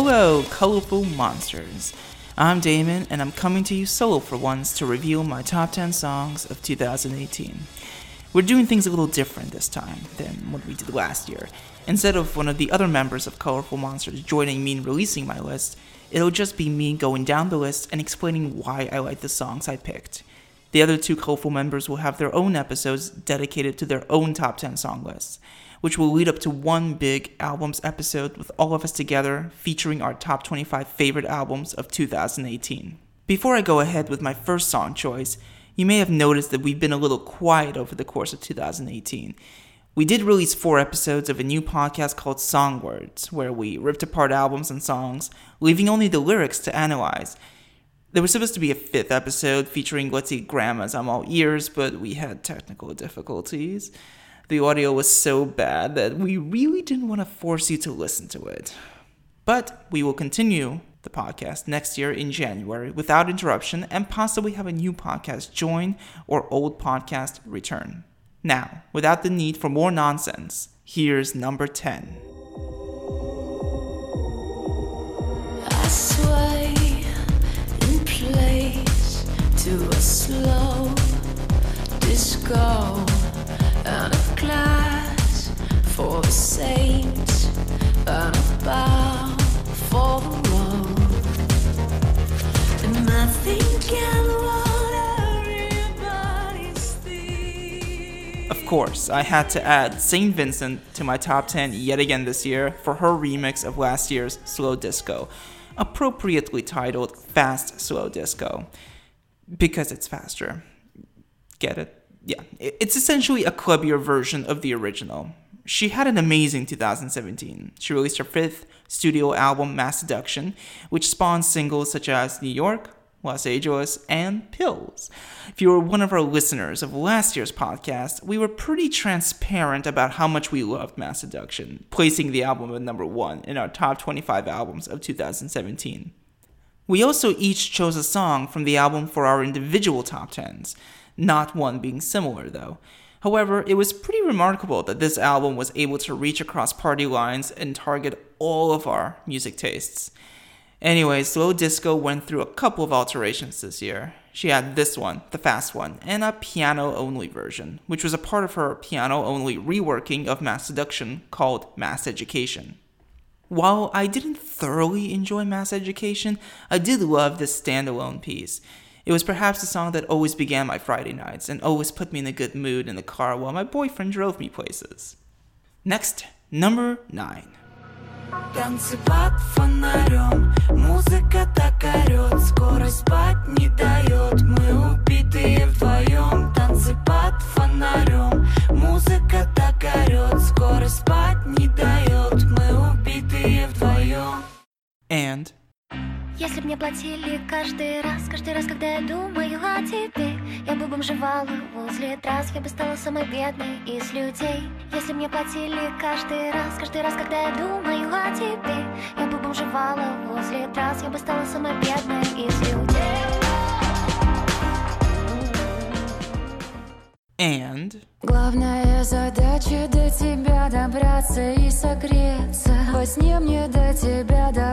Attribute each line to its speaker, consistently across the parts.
Speaker 1: Hello, colorful monsters. I'm Damon, and I'm coming to you solo for once to reveal my top 10 songs of 2018. We're doing things a little different this time than what we did last year. Instead of one of the other members of Colorful Monsters joining me in releasing my list, it'll just be me going down the list and explaining why I like the songs I picked. The other two Colorful members will have their own episodes dedicated to their own top 10 song lists, which will lead up to one big albums episode with all of us together featuring our top 25 favorite albums of 2018. Before I go ahead with my first song choice, you may have noticed that we've been a little quiet over the course of 2018. We did release four episodes of a new podcast called Song Words, where we ripped apart albums and songs, leaving only the lyrics to analyze. There was supposed to be a fifth episode featuring Let's Eat Grandma's I'm All Ears, but we had technical difficulties. The audio was so bad that we really didn't want to force you to listen to it. But we will continue the podcast next year in January without interruption and possibly have a new podcast join or old podcast return. Now, without the need for more nonsense, here's number 10.
Speaker 2: To a slow disco and a glass for the and bow for the everybody's?
Speaker 1: Of course, I had to add St. Vincent to my top 10 yet again this year for her remix of last year's Slow Disco, appropriately titled Fast Slow Disco, because it's faster. Get it? Yeah, it's essentially a clubbier version of the original. She had an amazing 2017. She released her fifth studio album, Mass Seduction, which spawned singles such as New York, Los Angeles, and Pills. If you were one of our listeners of last year's podcast, we were pretty transparent about how much we loved Mass Seduction, placing the album at number one in our top 25 albums of 2017. We also each chose a song from the album for our individual top 10s, not one being similar though. However, it was pretty remarkable that this album was able to reach across party lines and target all of our music tastes. Anyway, Slow Disco went through a couple of alterations this year. She had this one, the fast one, and a piano only version, which was a part of her piano only reworking of Mass Seduction called Mass Education. While I didn't thoroughly enjoy Mass Education, I did love this standalone piece. It was perhaps the song that always began my Friday nights and always put me in a good mood in the car while my boyfriend drove me places. Next, number 9.
Speaker 2: Танцы под фонарем, музыка так орет, скорость спать не дает. Мы убитые вдвоем, танцы под фонарем, музыка так орет, скорость спать не дает.
Speaker 1: And?
Speaker 3: Если б мне платили каждый раз, каждый раз, когда я думаю о тебе Я бы бомжевала возле трасс, я бы стала самой бедной из людей. Если б мне платили каждый раз, каждый раз, когда я думаю о тебе Я бы бомжевала возле трасс, я бы стала самой бедной из людей.
Speaker 1: And?
Speaker 4: Главная задача до тебя добраться и согреться. Во сне мне до тебя добраться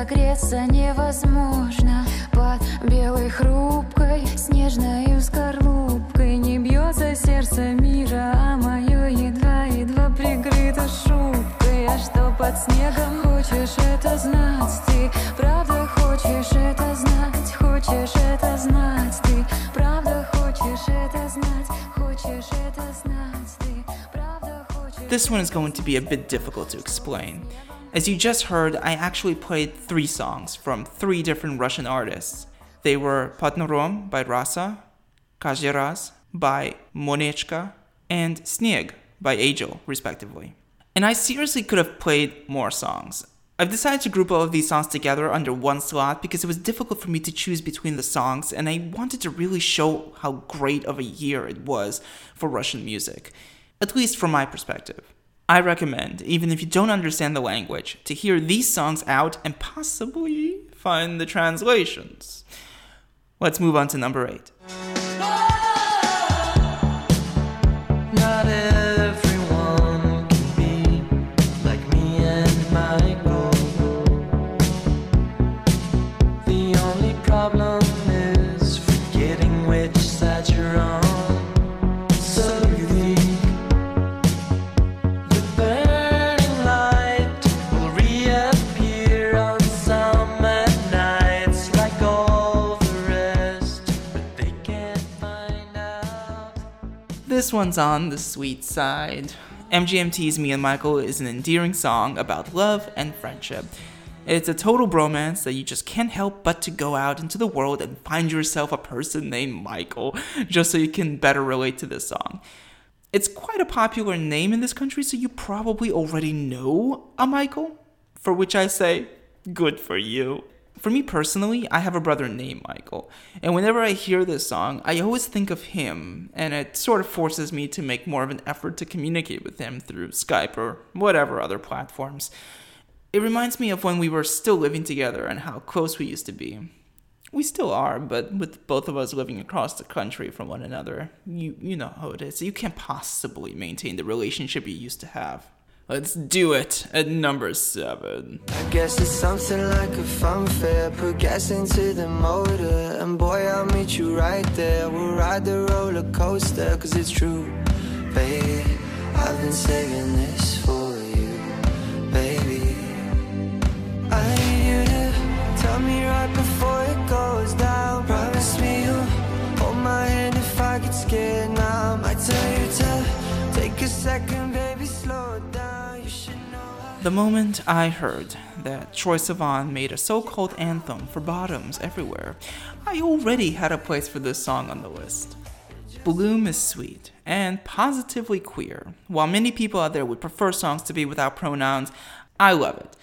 Speaker 4: согреться невозможно. Под белой хрупкой снежной скорлупкой Не бьется сердце мира, а мое едва-едва прикрыто шубкой. А что под снегом хочешь это знать ты? Правда хочешь это знать, хочешь это знать ты? Правда хочешь это знать, хочешь это знать ты?
Speaker 1: This one is going to be a bit difficult to explain. As you just heard, I actually played three songs from three different Russian artists. They were Patnorom by Rasa, Kajeraz by Monetochka, and Snieg by Angel, respectively. And I seriously could have played more songs. I've decided to group all of these songs together under one slot because it was difficult for me to choose between the songs, and I wanted to really show how great of a year it was for Russian music, at least from my perspective. I recommend, even if you don't understand the language, to hear these songs out and possibly find the translations. Let's move on to number 8. One's on the sweet side. MGMT's Me and Michael is an endearing song about love and friendship. It's a total bromance that you just can't help but to go out into the world and find yourself a person named Michael, just so you can better relate to this song. It's quite a popular name in this country, so you probably already know a Michael, for which I say, good for you. For me personally, I have a brother named Michael, and whenever I hear this song, I always think of him, and it sort of forces me to make more of an effort to communicate with him through Skype or whatever other platforms. It reminds me of when we were still living together and how close we used to be. We still are, but with both of us living across the country from one another, you you know how it is. You can't possibly maintain the relationship you used to have. Let's do it at number seven.
Speaker 5: I guess it's something like a fun fair. Put gas into the motor, and boy, I'll meet you right there. We'll ride the roller coaster, cause it's true, baby. I've been saving this for you, baby. I need you to tell me right before it goes down. Promise me you'll hold my hand if I get scared now. I might tell you to take a second,
Speaker 1: The moment I heard that Troye Sivan made a so called anthem for bottoms everywhere, I already had a place for this song on the list. Bloom is sweet and positively queer. While many people out there would prefer songs to be without pronouns, I love it.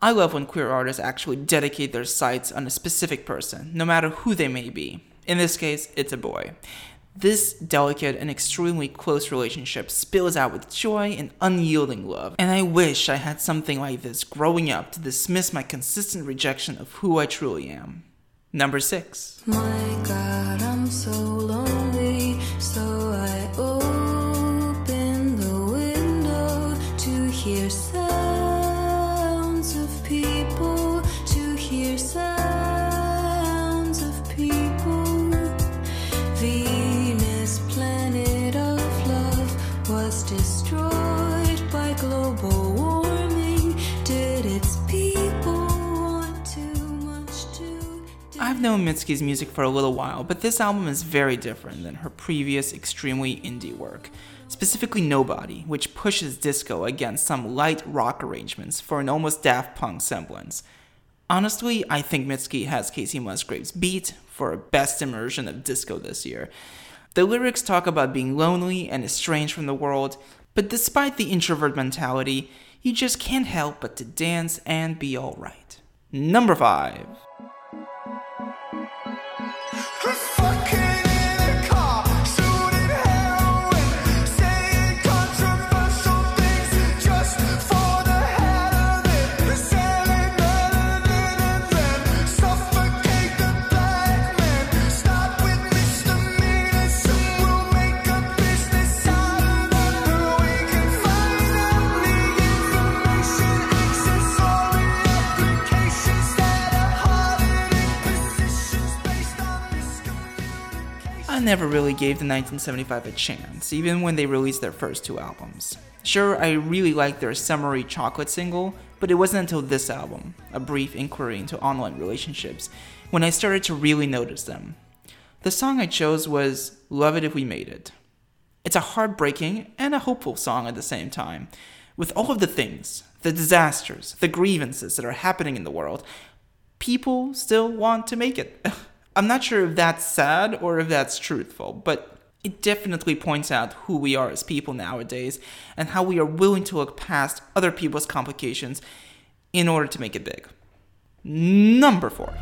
Speaker 1: I love when queer artists actually dedicate their sights on a specific person, no matter who they may be. In this case, it's a boy. This delicate and extremely close relationship spills out with joy and unyielding love, and I wish I had something like this growing up to dismiss my consistent rejection of who I truly am. Number 6.
Speaker 4: My God, I'm so lonely, so
Speaker 1: known Mitski's music for a little while, but this album is very different than her previous extremely indie work, specifically Nobody, which pushes disco against some light rock arrangements for an almost Daft Punk semblance. Honestly, I think Mitski has Kacey Musgraves beat for a best immersion of disco this year. The lyrics talk about being lonely and estranged from the world, but despite the introvert mentality, you just can't help but to dance and be alright. Number 5. Never really gave the 1975 a chance, even when they released their first two albums. Sure, I really liked their Summery Chocolate single, but it wasn't until this album, A Brief Inquiry into Online Relationships, when I started to really notice them. The song I chose was Love It If We Made It. It's a heartbreaking and a hopeful song at the same time. With all of the things, the disasters, the grievances that are happening in the world, people still want to make it. I'm not sure if that's sad or if that's truthful, but it definitely points out who we are as people nowadays and how we are willing to look past other people's complications in order to make it big. Number four.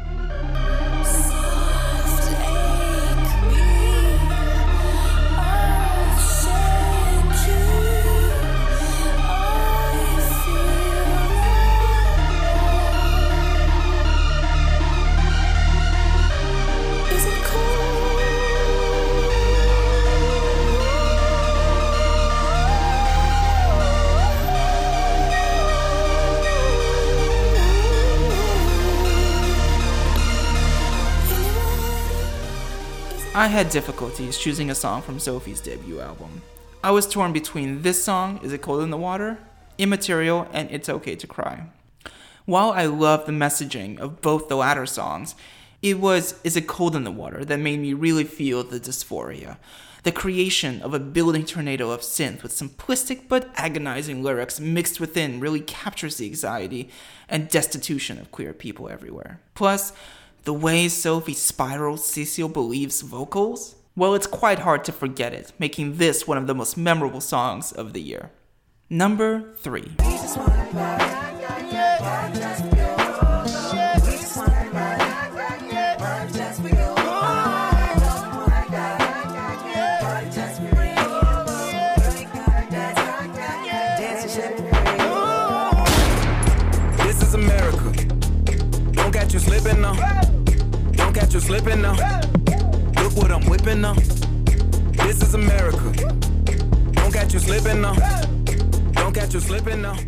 Speaker 1: I had difficulties choosing a song from Sophie's debut album. I was torn between this song, Is It Cold in the Water, Immaterial, and It's Okay to Cry. While I love the messaging of both the latter songs, It was Is It Cold in the Water that made me really feel the dysphoria. The creation of a building tornado of synth with simplistic but agonizing lyrics mixed within really captures the anxiety and destitution of queer people everywhere. Plus, the way Sophie spirals Cecile Believe's vocals, well, it's quite hard to forget it, making this one of the most memorable songs of the year. Number 3.
Speaker 6: This is America. Don't catch you slipping now. Don't catch you slipping now. Look what I'm whipping now. This is America. Don't catch you slipping now. Don't catch you slipping now.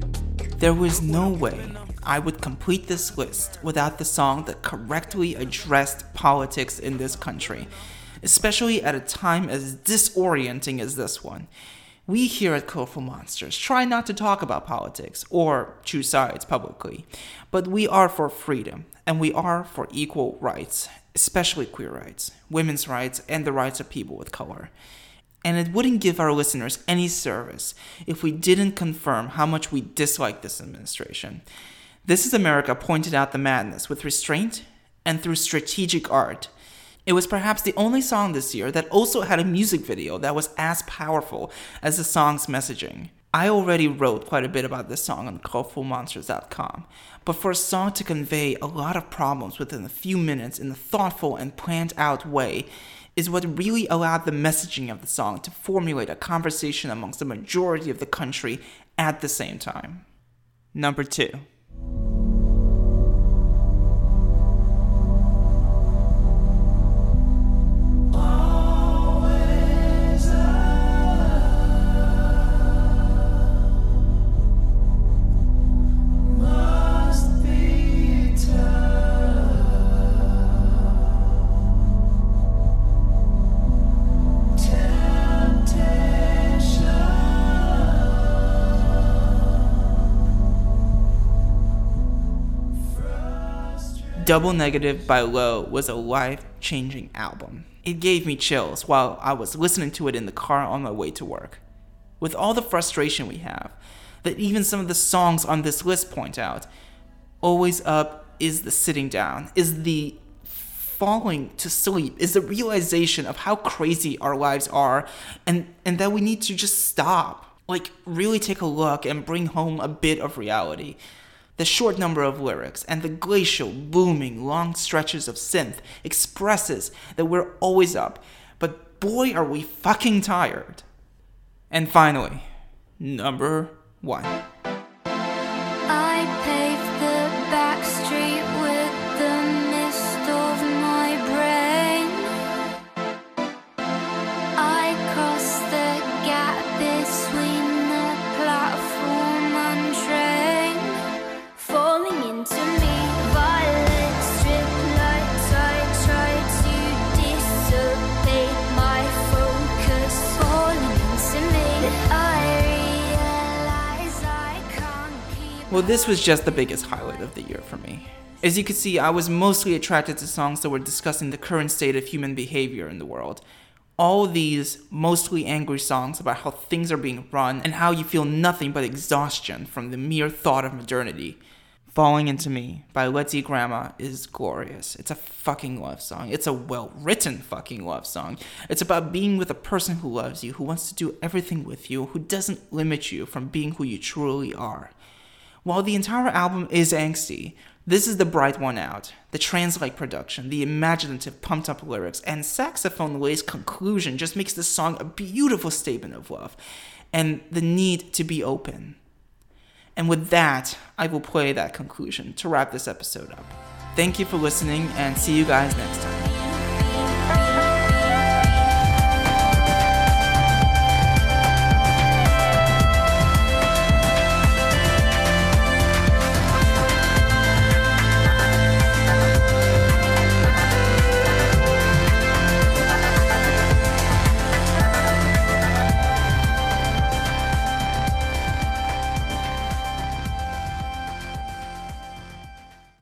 Speaker 1: There was no way I would complete this list without the song that correctly addressed politics in this country, especially at a time as disorienting as this one. We here at Colorful Monsters try not to talk about politics or choose sides publicly, but we are for freedom and we are for equal rights, especially queer rights, women's rights, and the rights of people with color. And it wouldn't give our listeners any service if we didn't confirm how much we dislike this administration. This is America pointed out the madness with restraint and through strategic art. It was perhaps the only song this year that also had a music video that was as powerful as the song's messaging. I already wrote quite a bit about this song on colorfulmonsters.com, but for a song to convey a lot of problems within a few minutes in a thoughtful and planned out way is what really allowed the messaging of the song to formulate a conversation amongst the majority of the country at the same time. Number two. Double Negative by Low was a life changing album. It gave me chills while I was listening to it in the car on my way to work. With all the frustration we have, that even some of the songs on this list point out, Always Up is the sitting down, is the falling to sleep, is the realization of how crazy our lives are and, and that we need to just stop. Like, really take a look and bring home a bit of reality. The short number of lyrics and the glacial, booming, long stretches of synth expresses that we're always up, but boy are we fucking tired. And finally, number one. Well, this was just the biggest highlight of the year for me. As you can see, I was mostly attracted to songs that were discussing the current state of human behavior in the world. All these mostly angry songs about how things are being run and how you feel nothing but exhaustion from the mere thought of modernity. Falling Into Me by Let's Eat Grandma is glorious. It's a fucking love song. It's a well written fucking love song. It's about being with a person who loves you, who wants to do everything with you, who doesn't limit you from being who you truly are. While the entire album is angsty, this is the bright one out. The trance like production, the imaginative, pumped up lyrics, and saxophone laced conclusion just makes this song a beautiful statement of love and the need to be open. And with that, I will play that conclusion to wrap this episode up. Thank you for listening and see you guys next time.